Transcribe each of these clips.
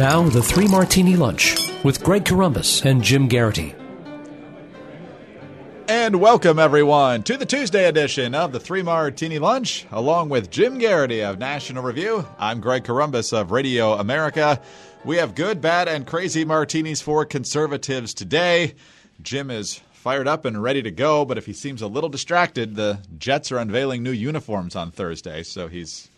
Now, the Three Martini Lunch with Greg Corombos and Jim Geraghty. And welcome, everyone, to the Tuesday edition of the Three Martini Lunch, along with Jim Geraghty of National Review. I'm Greg Corombos of Radio America. We have good, bad, and crazy martinis for conservatives today. Jim is fired up and ready to go, but if he seems a little distracted, the Jets are unveiling new uniforms on Thursday, so he's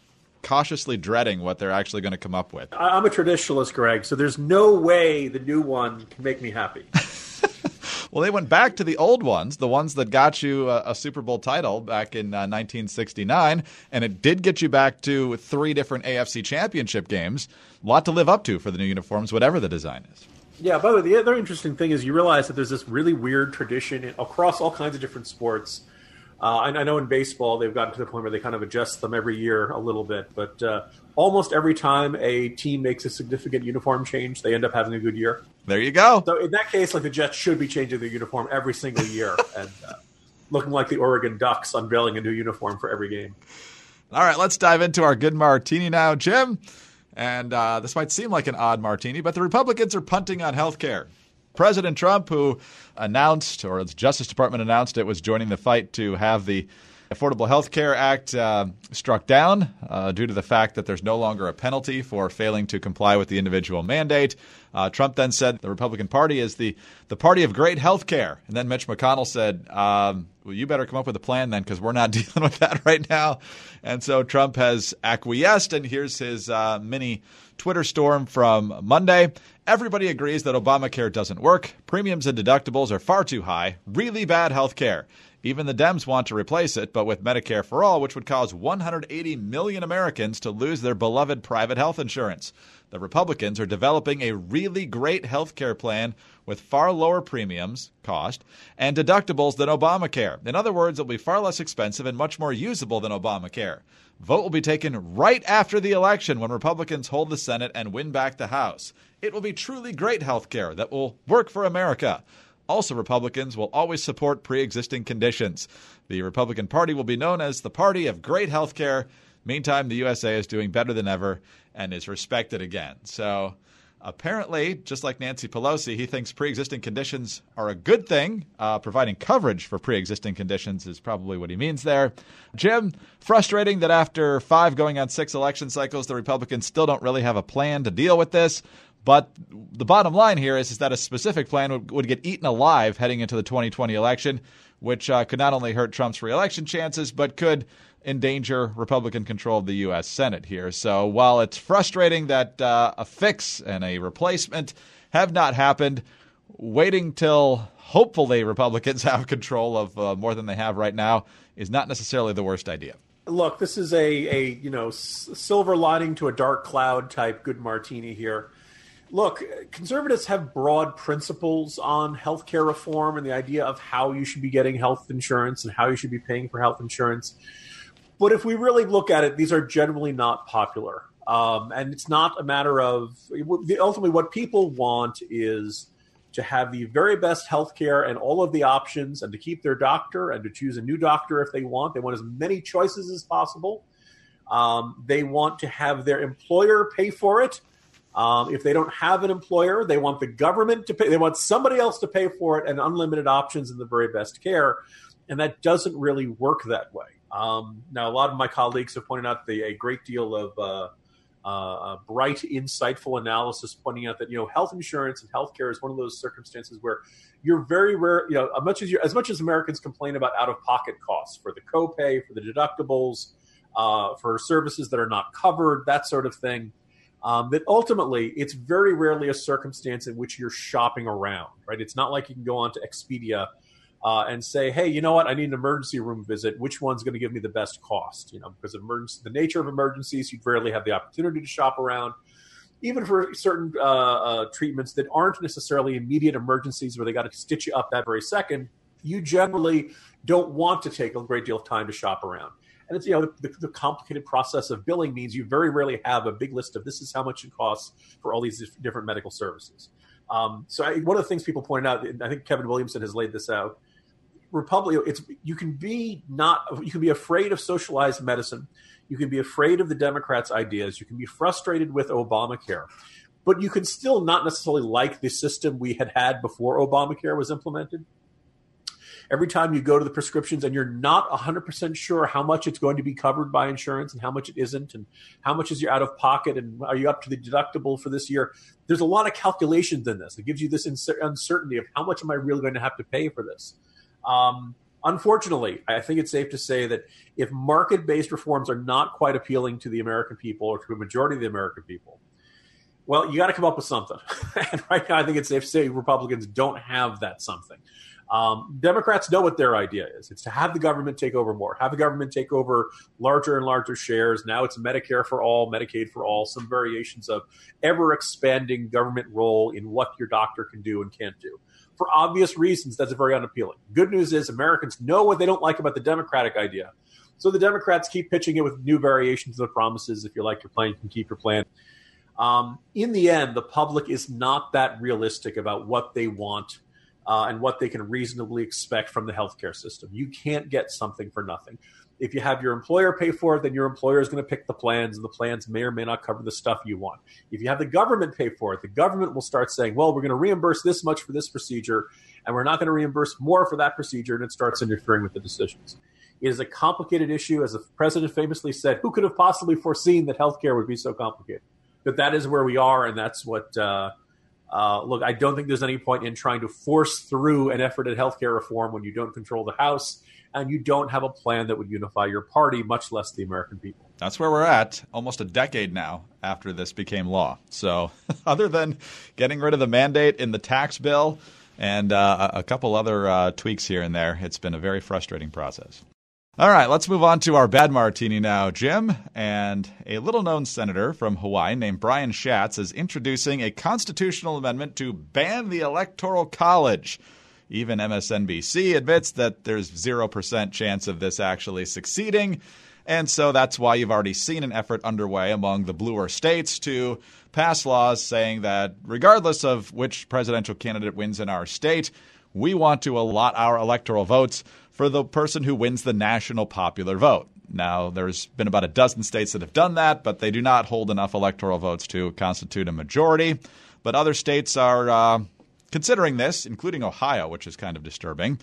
cautiously dreading what they're actually going to come up with. I'm a traditionalist, Greg, so there's no way the new one can make me happy. well, they went back to the old ones, the ones that got you a, a Super Bowl title back in uh, 1969, and it did get you back to three different AFC championship games. A lot to live up to for the new uniforms, whatever the design is. Yeah, by the way, the other interesting thing is you realize that there's this really weird tradition across all kinds of different sports uh, I, I, know in baseball they've gotten to the point where they kind of adjust them every year a little bit, but uh, almost every time a team makes a significant uniform change, they end up having a good year. There you go. So in that case, like the Jets should be changing their uniform every single year and uh, looking like the Oregon Ducks unveiling a new uniform for every game. All right, let's dive into our good martini now, Jim. And uh, this might seem like an odd martini, but the Republicans are punting on health care. President Trump, who announced, or the Justice Department announced it was joining the fight to have the Affordable Health Care Act uh, struck down uh, due to the fact that there's no longer a penalty for failing to comply with the individual mandate. Uh, Trump then said the Republican Party is the, the party of great health care. And then Mitch McConnell said, um, well, you better come up with a plan then because we're not dealing with that right now. And so Trump has acquiesced, and here's his uh, mini Twitter storm from Monday. Everybody agrees that Obamacare doesn't work. Premiums and deductibles are far too high. Really bad health care. Even the Dems want to replace it, but with Medicare for All, which would cause 180 million Americans to lose their beloved private health insurance. The Republicans are developing a really great health care plan with far lower premiums, cost, and deductibles than Obamacare. In other words, it will be far less expensive and much more usable than Obamacare. Vote will be taken right after the election when Republicans hold the Senate and win back the House. It will be truly great health care that will work for America. Also, Republicans will always support pre existing conditions. The Republican Party will be known as the party of great health care. Meantime, the USA is doing better than ever and is respected again. So, apparently, just like Nancy Pelosi, he thinks pre existing conditions are a good thing. Uh, providing coverage for pre existing conditions is probably what he means there. Jim, frustrating that after five going on six election cycles, the Republicans still don't really have a plan to deal with this. But the bottom line here is, is that a specific plan would, would get eaten alive heading into the 2020 election, which uh, could not only hurt Trump's reelection chances, but could endanger Republican control of the U.S. Senate here. So while it's frustrating that uh, a fix and a replacement have not happened, waiting till hopefully Republicans have control of uh, more than they have right now is not necessarily the worst idea. Look, this is a, a you know silver lining to a dark cloud type good martini here look, conservatives have broad principles on healthcare reform and the idea of how you should be getting health insurance and how you should be paying for health insurance. But if we really look at it, these are generally not popular. Um, and it's not a matter of ultimately what people want is to have the very best health care and all of the options and to keep their doctor and to choose a new doctor if they want. They want as many choices as possible. Um, they want to have their employer pay for it um, if they don't have an employer, they want the government to pay. They want somebody else to pay for it, and unlimited options and the very best care. And that doesn't really work that way. Um, now, a lot of my colleagues have pointed out the, a great deal of uh, uh, bright, insightful analysis, pointing out that you know health insurance and healthcare is one of those circumstances where you're very rare. You know, as much as as much as Americans complain about out of pocket costs for the copay, for the deductibles, uh, for services that are not covered, that sort of thing um, that ultimately it's very rarely a circumstance in which you're shopping around, right? It's not like you can go on to Expedia uh, and say, hey, you know what? I need an emergency room visit. Which one's going to give me the best cost? You know, because of emergency, the nature of emergencies, you'd rarely have the opportunity to shop around. Even for certain uh, uh, treatments that aren't necessarily immediate emergencies where they got to stitch you up that very second, you generally don't want to take a great deal of time to shop around. And it's you know the, the, complicated process of billing means you very rarely have a big list of this is how much it costs for all these different medical services. Um, so I, one of the things people pointed out, and I think Kevin Williamson has laid this out. Republic, it's you can be not you can be afraid of socialized medicine, you can be afraid of the Democrats' ideas, you can be frustrated with Obamacare, but you can still not necessarily like the system we had had before Obamacare was implemented. Every time you go to the prescriptions and you're not 100% sure how much it's going to be covered by insurance and how much it isn't, and how much is your out of pocket, and are you up to the deductible for this year? There's a lot of calculations in this. It gives you this uncertainty of how much am I really going to have to pay for this. Um, unfortunately, I think it's safe to say that if market based reforms are not quite appealing to the American people or to a majority of the American people, well, you got to come up with something. and right now, I think it's safe to say Republicans don't have that something. Um, Democrats know what their idea is. It's to have the government take over more, have the government take over larger and larger shares. Now it's Medicare for all, Medicaid for all, some variations of ever expanding government role in what your doctor can do and can't do. For obvious reasons, that's very unappealing. Good news is Americans know what they don't like about the Democratic idea. So the Democrats keep pitching it with new variations of the promises. If you like your plan, you can keep your plan. Um, in the end, the public is not that realistic about what they want uh, and what they can reasonably expect from the healthcare system. You can't get something for nothing. If you have your employer pay for it, then your employer is going to pick the plans, and the plans may or may not cover the stuff you want. If you have the government pay for it, the government will start saying, well, we're going to reimburse this much for this procedure, and we're not going to reimburse more for that procedure, and it starts interfering with the decisions. It is a complicated issue. As the president famously said, who could have possibly foreseen that healthcare would be so complicated? But that is where we are, and that's what. Uh, uh, look, I don't think there's any point in trying to force through an effort at healthcare reform when you don't control the House and you don't have a plan that would unify your party, much less the American people. That's where we're at, almost a decade now after this became law. So, other than getting rid of the mandate in the tax bill and uh, a couple other uh, tweaks here and there, it's been a very frustrating process. All right, let's move on to our bad martini now, Jim. And a little known senator from Hawaii named Brian Schatz is introducing a constitutional amendment to ban the Electoral College. Even MSNBC admits that there's 0% chance of this actually succeeding. And so that's why you've already seen an effort underway among the bluer states to pass laws saying that regardless of which presidential candidate wins in our state, we want to allot our electoral votes for the person who wins the national popular vote. Now, there's been about a dozen states that have done that, but they do not hold enough electoral votes to constitute a majority. But other states are uh, considering this, including Ohio, which is kind of disturbing.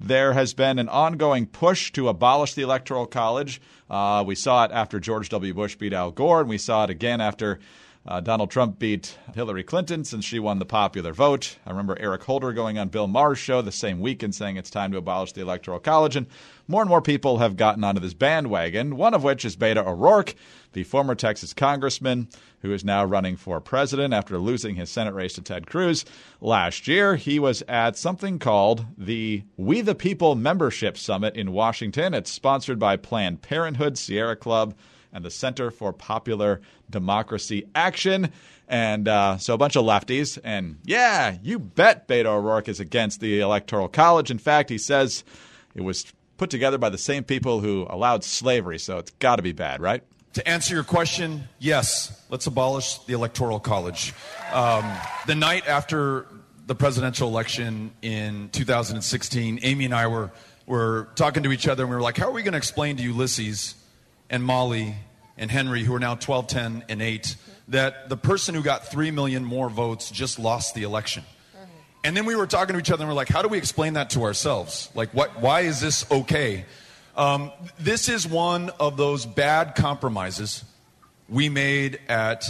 There has been an ongoing push to abolish the Electoral College. Uh, we saw it after George W. Bush beat Al Gore, and we saw it again after uh, Donald Trump beat Hillary Clinton since she won the popular vote. I remember Eric Holder going on Bill Maher's show the same week and saying it's time to abolish the Electoral College. And more and more people have gotten onto this bandwagon, one of which is Beto O'Rourke, the former Texas congressman who is now running for president after losing his Senate race to Ted Cruz last year. He was at something called the We the People Membership Summit in Washington. It's sponsored by Planned Parenthood, Sierra Club, and the Center for Popular Democracy Action. And uh, so a bunch of lefties. And yeah, you bet Beto O'Rourke is against the Electoral College. In fact, he says it was put together by the same people who allowed slavery, so it's got to be bad, right? To answer your question, yes, let's abolish the Electoral College. Um, the night after the presidential election in 2016, Amy and I were, were talking to each other, and we were like, how are we going to explain to Ulysses and Molly and Henry, who are now 12, 10, and 8, that the person who got 3 million more votes just lost the election. And then we were talking to each other and we're like, how do we explain that to ourselves? Like, what, why is this okay? Um, this is one of those bad compromises we made at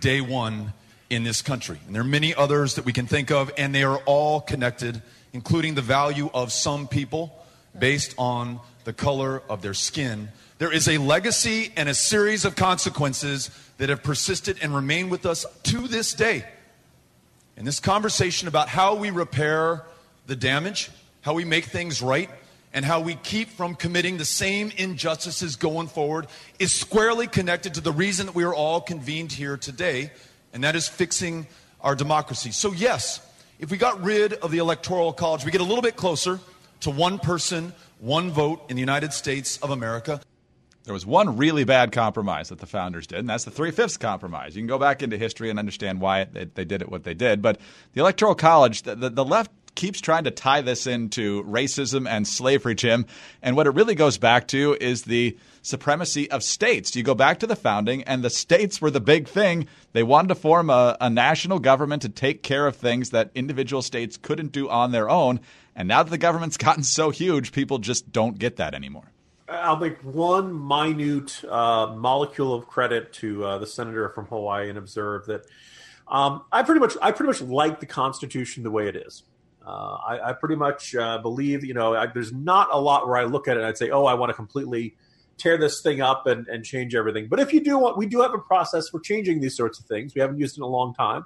day one in this country. And there are many others that we can think of, and they are all connected, including the value of some people based on the color of their skin there is a legacy and a series of consequences that have persisted and remain with us to this day. And this conversation about how we repair the damage, how we make things right, and how we keep from committing the same injustices going forward is squarely connected to the reason that we are all convened here today, and that is fixing our democracy. So, yes, if we got rid of the Electoral College, we get a little bit closer to one person, one vote in the United States of America. There was one really bad compromise that the founders did, and that's the three fifths compromise. You can go back into history and understand why they, they, did it what they did. But the Electoral College, the, the, the, left keeps trying to tie this into racism and slavery, Jim. And what it really goes back to is the supremacy of states. You go back to the founding, and the states were the big thing. They wanted to form a, a national government to take care of things that individual states couldn't do on their own. And now that the government's gotten so huge, people just don't get that anymore. I'll make one minute uh, molecule of credit to uh, the senator from Hawaii and observe that um, I pretty much I pretty much like the Constitution the way it is. Uh, I, I, pretty much uh, believe you know I, there's not a lot where I look at it and I'd say oh I want to completely tear this thing up and, and change everything. But if you do want, we do have a process for changing these sorts of things. We haven't used it in a long time.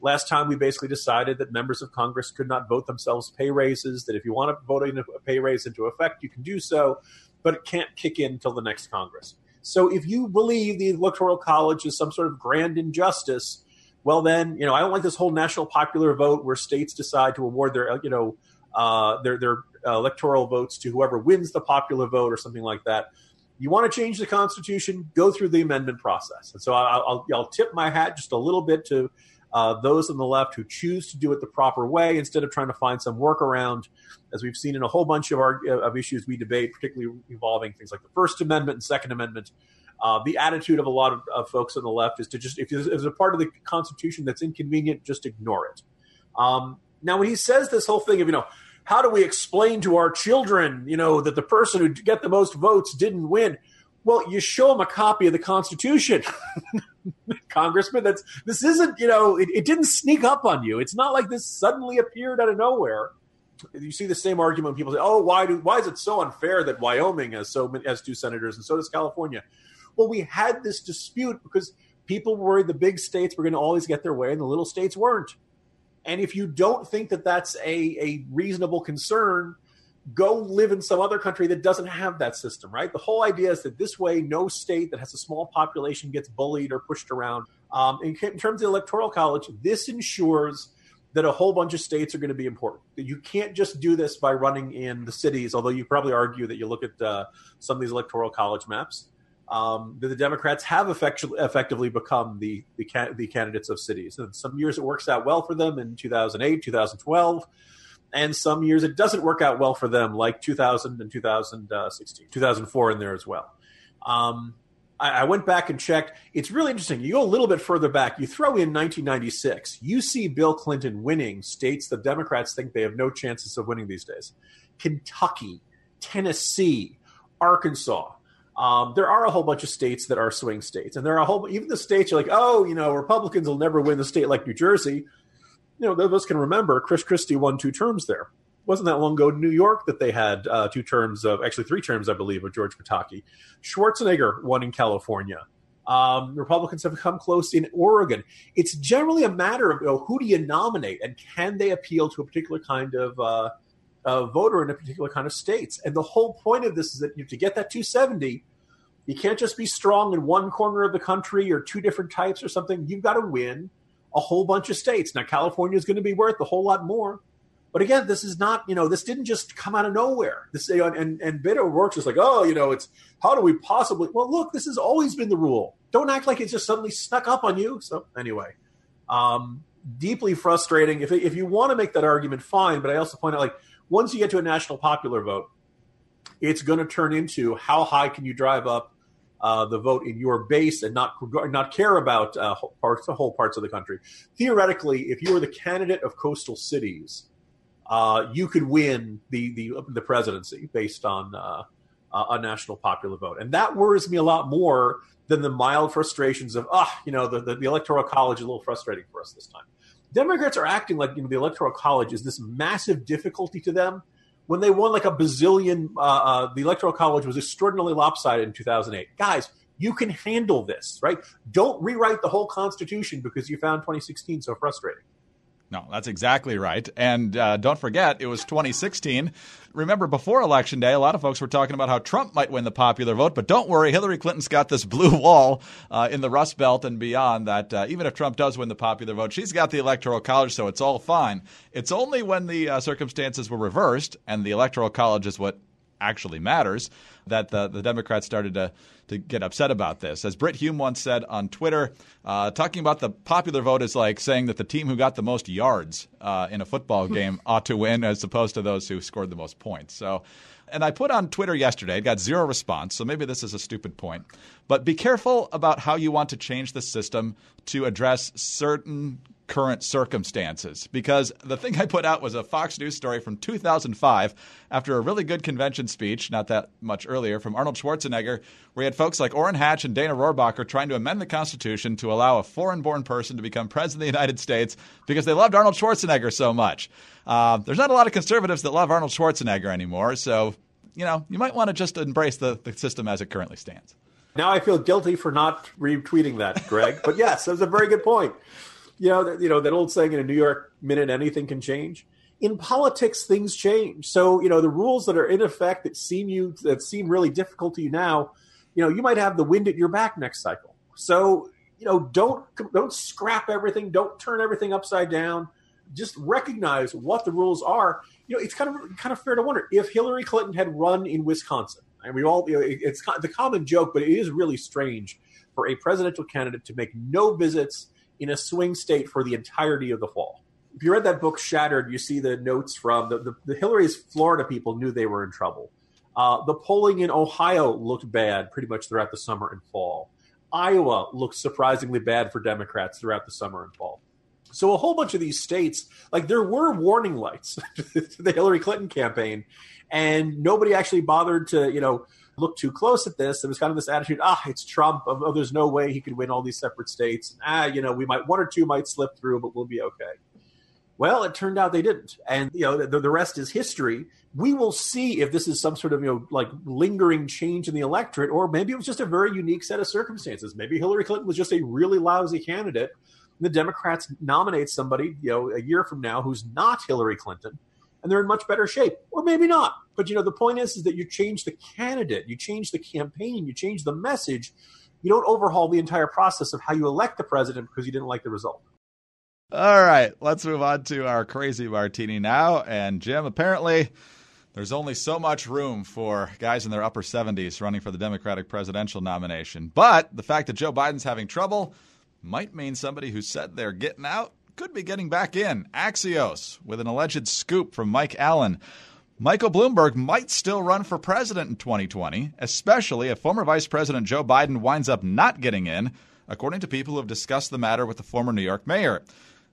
Last time we basically decided that members of Congress could not vote themselves pay raises. That if you want to vote a pay raise into effect, you can do so, but it can't kick in until the next Congress. So if you believe the Electoral College is some sort of grand injustice, well then you know I don't like this whole national popular vote where states decide to award their you know uh, their their electoral votes to whoever wins the popular vote or something like that you want to change the Constitution, go through the amendment process. And so I'll, I'll, I'll tip my hat just a little bit to uh, those on the left who choose to do it the proper way instead of trying to find some workaround, as we've seen in a whole bunch of our of issues we debate, particularly involving things like the First Amendment and Second Amendment. Uh, the attitude of a lot of, of, folks on the left is to just if there's, a part of the Constitution that's inconvenient, just ignore it. Um, now, when he says this whole thing of you know how do we explain to our children, you know, that the person who get the most votes didn't win? Well, you show them a copy of the Constitution, Congressman. That's this isn't, you know, it, it, didn't sneak up on you. It's not like this suddenly appeared out of nowhere. You see the same argument. People say, "Oh, why do why is it so unfair that Wyoming has so many, has two senators and so does California?" Well, we had this dispute because people worried the big states were going to always get their way and the little states weren't. And if you don't think that that's a, a reasonable concern, go live in some other country that doesn't have that system, right? The whole idea is that this way, no state that has a small population gets bullied or pushed around. Um, in, in terms of the electoral college, this ensures that a whole bunch of states are going to be important. You can't just do this by running in the cities, although you probably argue that you look at uh, some of these electoral college maps um, the Democrats have effect- effectively become the the, ca- the, candidates of cities. And some years it works out well for them in 2008, 2012, and some years it doesn't work out well for them, like 2000 and 2016, 2004 in there as well. Um, I, I went back and checked. It's really interesting. You go a little bit further back. You throw in 1996. You see Bill Clinton winning states the Democrats think they have no chances of winning these days. Kentucky, Tennessee, Arkansas. Um, there are a whole bunch of states that are swing states, and there are a whole even the states are like, oh, you know, Republicans will never win the state like New Jersey. You know, those of us can remember Chris Christie won two terms there. It wasn't that long ago in New York that they had uh, two terms of actually three terms, I believe, of George Pataki. Schwarzenegger won in California. Um, Republicans have come close in Oregon. It's generally a matter of you know, who do you nominate and can they appeal to a particular kind of uh, voter in a particular kind of states. And the whole point of this is that you, to get that 270, you can't just be strong in one corner of the country or two different types or something. You've got to win a whole bunch of states. Now, California is going to be worth a whole lot more. But again, this is not, you know, this didn't just come out of nowhere. This and and Beto works just like, oh, you know, it's how do we possibly? Well, look, this has always been the rule. Don't act like it's just suddenly snuck up on you. So anyway, um, deeply frustrating. If if you want to make that argument, fine. But I also point out, like, once you get to a national popular vote, it's going to turn into how high can you drive up uh, the vote in your base and not not care about uh, parts, the whole parts of the country. Theoretically, if you were the candidate of coastal cities, uh, you could win the the, the presidency based on uh, a national popular vote, and that worries me a lot more than the mild frustrations of ah, you know, the, the, the electoral college is a little frustrating for us this time. Democrats are acting like you know, the electoral college is this massive difficulty to them when they won like a bazillion. Uh, uh, the electoral college was extraordinarily lopsided in 2008. Guys, you can handle this, right? Don't rewrite the whole Constitution because you found 2016 so frustrating. No, that's exactly right. And uh, don't forget, it was 2016. Remember, before Election Day, a lot of folks were talking about how Trump might win the popular vote. But don't worry, Hillary Clinton's got this blue wall uh, in the Rust Belt and beyond that uh, even if Trump does win the popular vote, she's got the Electoral College, so it's all fine. It's only when the uh, circumstances were reversed and the Electoral College is what actually matters, that the, the Democrats started to, to get upset about this. As Brit Hume once said on Twitter, uh, talking about the popular vote is like saying that the team who got the most yards uh, in a football game ought to win as opposed to those who scored the most points. So and I put on Twitter yesterday, got zero response, so maybe this is a stupid point. But be careful about how you want to change the system to address certain current circumstances. Because the thing I put out was a Fox News story from 2005 after a really good convention speech, not that much earlier, from Arnold Schwarzenegger, where he had folks like Orrin Hatch and Dana Rohrabacher trying to amend the Constitution to allow a foreign born person to become president of the United States because they loved Arnold Schwarzenegger so much. Uh, there's not a lot of conservatives that love Arnold Schwarzenegger anymore, so you know you might want to just embrace the, the system as it currently stands. Now I feel guilty for not retweeting that, Greg. but yes, that's a very good point you know, you know that old saying in a New York minute, anything can change. In politics, things change. So you know the rules that are in effect that seem you that seem really difficult to you now, you know, you might have the wind at your back next cycle. So you know, don't don't scrap everything, don't turn everything upside down. Just recognize what the rules are. You know, it's kind of kind of fair to wonder if Hillary Clinton had run in Wisconsin. And we all, you know, it's the common joke, but it is really strange for a presidential candidate to make no visits in a swing state for the entirety of the fall. If you read that book, Shattered, you see the notes from the, the, the Hillary's Florida people knew they were in trouble. Uh, the polling in Ohio looked bad pretty much throughout the summer and fall. Iowa looked surprisingly bad for Democrats throughout the summer and fall. So a whole bunch of these states, like there were warning lights to the Hillary Clinton campaign, and nobody actually bothered to, you know, look too close at this. There was kind of this attitude, ah, it's Trump. Oh, there's no way he could win all these separate states. Ah, you know, we might one or two might slip through, but we'll be okay. Well, it turned out they didn't, and you know the, the rest is history. We will see if this is some sort of you know like lingering change in the electorate, or maybe it was just a very unique set of circumstances. Maybe Hillary Clinton was just a really lousy candidate. And the Democrats nominate somebody, you know, a year from now who's not Hillary Clinton, and they're in much better shape, or maybe not. But you know, the point is, is that you change the candidate, you change the campaign, you change the message. You don't overhaul the entire process of how you elect the president because you didn't like the result. All right, let's move on to our crazy martini now. And Jim, apparently, there's only so much room for guys in their upper 70s running for the Democratic presidential nomination. But the fact that Joe Biden's having trouble might mean somebody who said they're getting out could be getting back in. Axios, with an alleged scoop from Mike Allen. Michael Bloomberg might still run for president in 2020, especially if former Vice President Joe Biden winds up not getting in, according to people who have discussed the matter with the former New York mayor.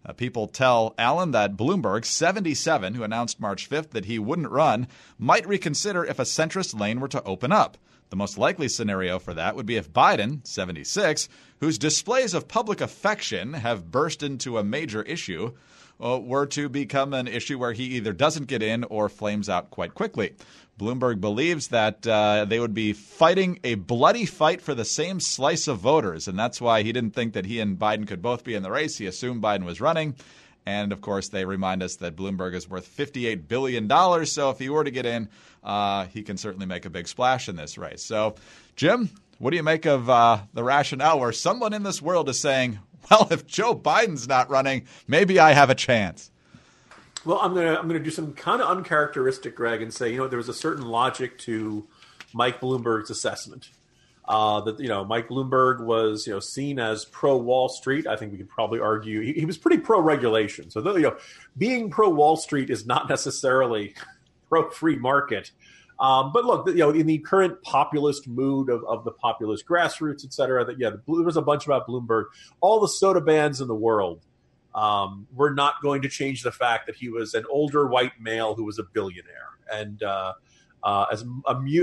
Uh, people tell Allen that Bloomberg, 77, who announced March 5th that he wouldn't run, might reconsider if a centrist lane were to open up. The most likely scenario for that would be if Biden, 76, whose displays of public affection have burst into a major issue, uh, were to become an issue where he either doesn't get in or flames out quite quickly. Bloomberg believes that uh, they would be fighting a bloody fight for the same slice of voters, and that's why he didn't think that he and Biden could both be in the race. He assumed Biden was running. And of course, they remind us that Bloomberg is worth $58 billion. So if he were to get in, uh, he can certainly make a big splash in this race. So, Jim, what do you make of uh, the rationale where someone in this world is saying, well, if Joe Biden's not running, maybe I have a chance? Well, I'm gonna I'm gonna do some kind of uncharacteristic, Greg, and say you know there was a certain logic to Mike Bloomberg's assessment. Uh, that you know Mike Bloomberg was you know seen as pro Wall Street. I think we could probably argue he, he was pretty pro regulation. So you know, being pro Wall Street is not necessarily pro free market. Um, but look, you know, in the current populist mood of, of the populist grassroots, et cetera, that yeah, there was a bunch about Bloomberg. All the soda bans in the world um, were not going to change the fact that he was an older white male who was a billionaire. And uh, uh, as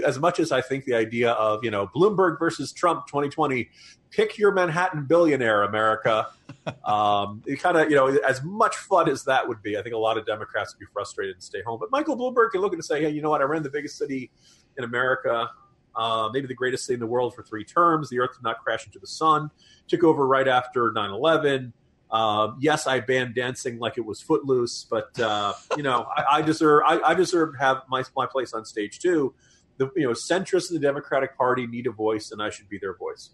as much as I think the idea of you know Bloomberg versus Trump 2020, pick your Manhattan billionaire, America. Um, it kind of you know as much fun as that would be, I think a lot of Democrats would be frustrated and stay home. But Michael Bloomberg can look and say, hey, you know what? I ran the biggest city in America. Uh, maybe the greatest city in the world for three terms. The earth did not crash into the sun. Took over right after 9 11. Um, yes, I banned dancing like it was footloose, but uh, you know, I, I deserve I, I, deserve to have my my place on stage too. The you know centrists in the Democratic Party need a voice, and I should be their voice.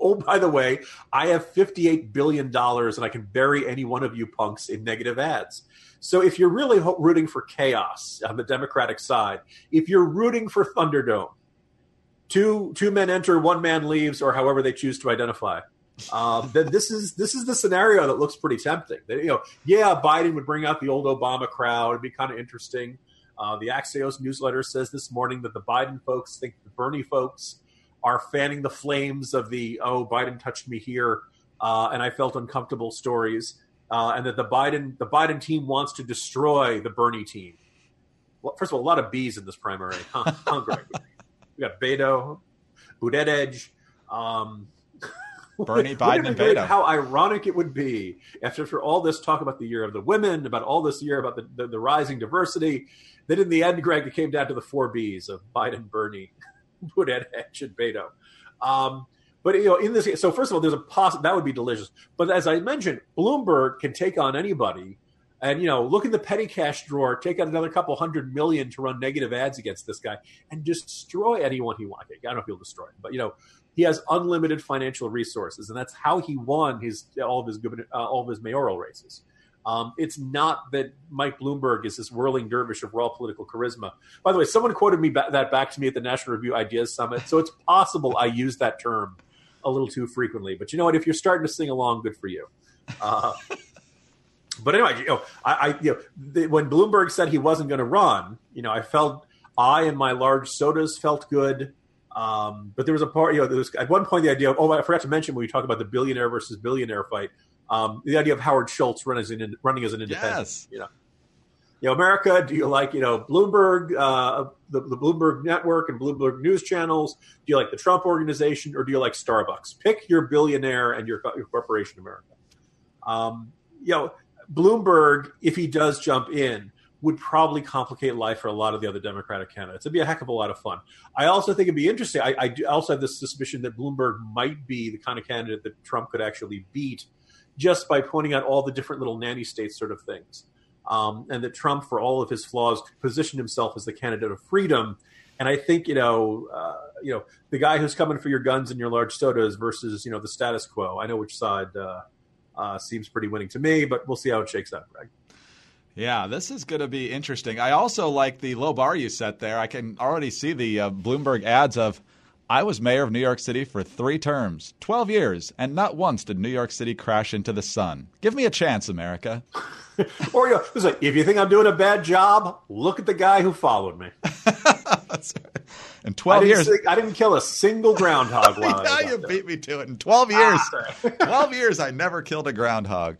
oh, by the way, I have $58 billion and I can bury any one of you punks in negative ads. So if you're really rooting for chaos on the Democratic side, if you're rooting for Thunderdome, two two men enter, one man leaves, or however they choose to identify. Um, then this is this is the scenario that looks pretty tempting. That, you know, yeah, Biden would bring out the old Obama crowd. It'd be kind of interesting. Uh, the Axios newsletter says this morning that the Biden folks think the Bernie folks are fanning the flames of the "oh, Biden touched me here" uh, and I felt uncomfortable stories, uh, and that the Biden the Biden team wants to destroy the Bernie team. Well, first of all, a lot of bees in this primary, huh? huh We got Beto, Buttigieg, um, Bernie, Biden, and Beto. How ironic it would be after, after all this talk about the year of the women, about all this year about the, the, the rising diversity, that in the end, Greg, it came down to the four Bs of Biden, Bernie, Buttigieg, and Beto. Um, but you know, in this, so first of all, there's a poss- that would be delicious. But as I mentioned, Bloomberg can take on anybody and you know, look in the petty cash drawer, take out another couple hundred million to run negative ads against this guy, and destroy anyone he wants. I don't know if he'll destroy him, but you know, he has unlimited financial resources, and that's how he won his all of his uh, all of his mayoral races. Um, it's not that Mike Bloomberg is this whirling dervish of raw political charisma. By the way, someone quoted me ba- that back to me at the National Review Ideas Summit, so it's possible I use that term a little too frequently. But you know what? If you're starting to sing along, good for you. Uh, but anyway, you know, I, I you know, the, when Bloomberg said he wasn't going to run, you know, I felt I and my large sodas felt good. Um, but there was a part, you know, there was at one point the idea of, oh, I forgot to mention when we talk about the billionaire versus billionaire fight, um, the idea of Howard Schultz running as an, running as an independent. Yes. You know, you know, America, do you like, you know, Bloomberg, uh, the, the Bloomberg network and Bloomberg news channels? Do you like the Trump organization or do you like Starbucks? Pick your billionaire and your, your corporation, America. Um, you know, Bloomberg, if he does jump in, would probably complicate life for a lot of the other Democratic candidates. It'd be a heck of a lot of fun. I also think it'd be interesting. I, I also have this suspicion that Bloomberg might be the kind of candidate that Trump could actually beat just by pointing out all the different little nanny state sort of things. Um, and that Trump, for all of his flaws, positioned himself as the candidate of freedom. And I think you know, uh, you know, the guy who's coming for your guns and your large sodas versus you know the status quo. I know which side uh, uh, seems pretty winning to me, but we'll see how it shakes out, Greg. Yeah, this is going to be interesting. I also like the low bar you set there. I can already see the uh, Bloomberg ads of I was mayor of New York City for three terms, 12 years, and not once did New York City crash into the sun. Give me a chance, America. or, you know, listen, if you think I'm doing a bad job, look at the guy who followed me. In 12 I years. I didn't kill a single groundhog while yeah, you beat me to it. In 12 years. Ah, 12 years, I never killed a groundhog.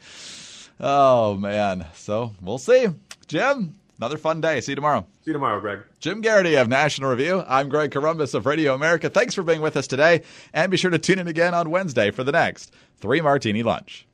Oh, man. So we'll see. Jim, another fun day. See you tomorrow. See you tomorrow, Greg. Jim Geraghty of National Review. I'm Greg Corombos of Radio America. Thanks for being with us today. And be sure to tune in again on Wednesday for the next Three Martini Lunch.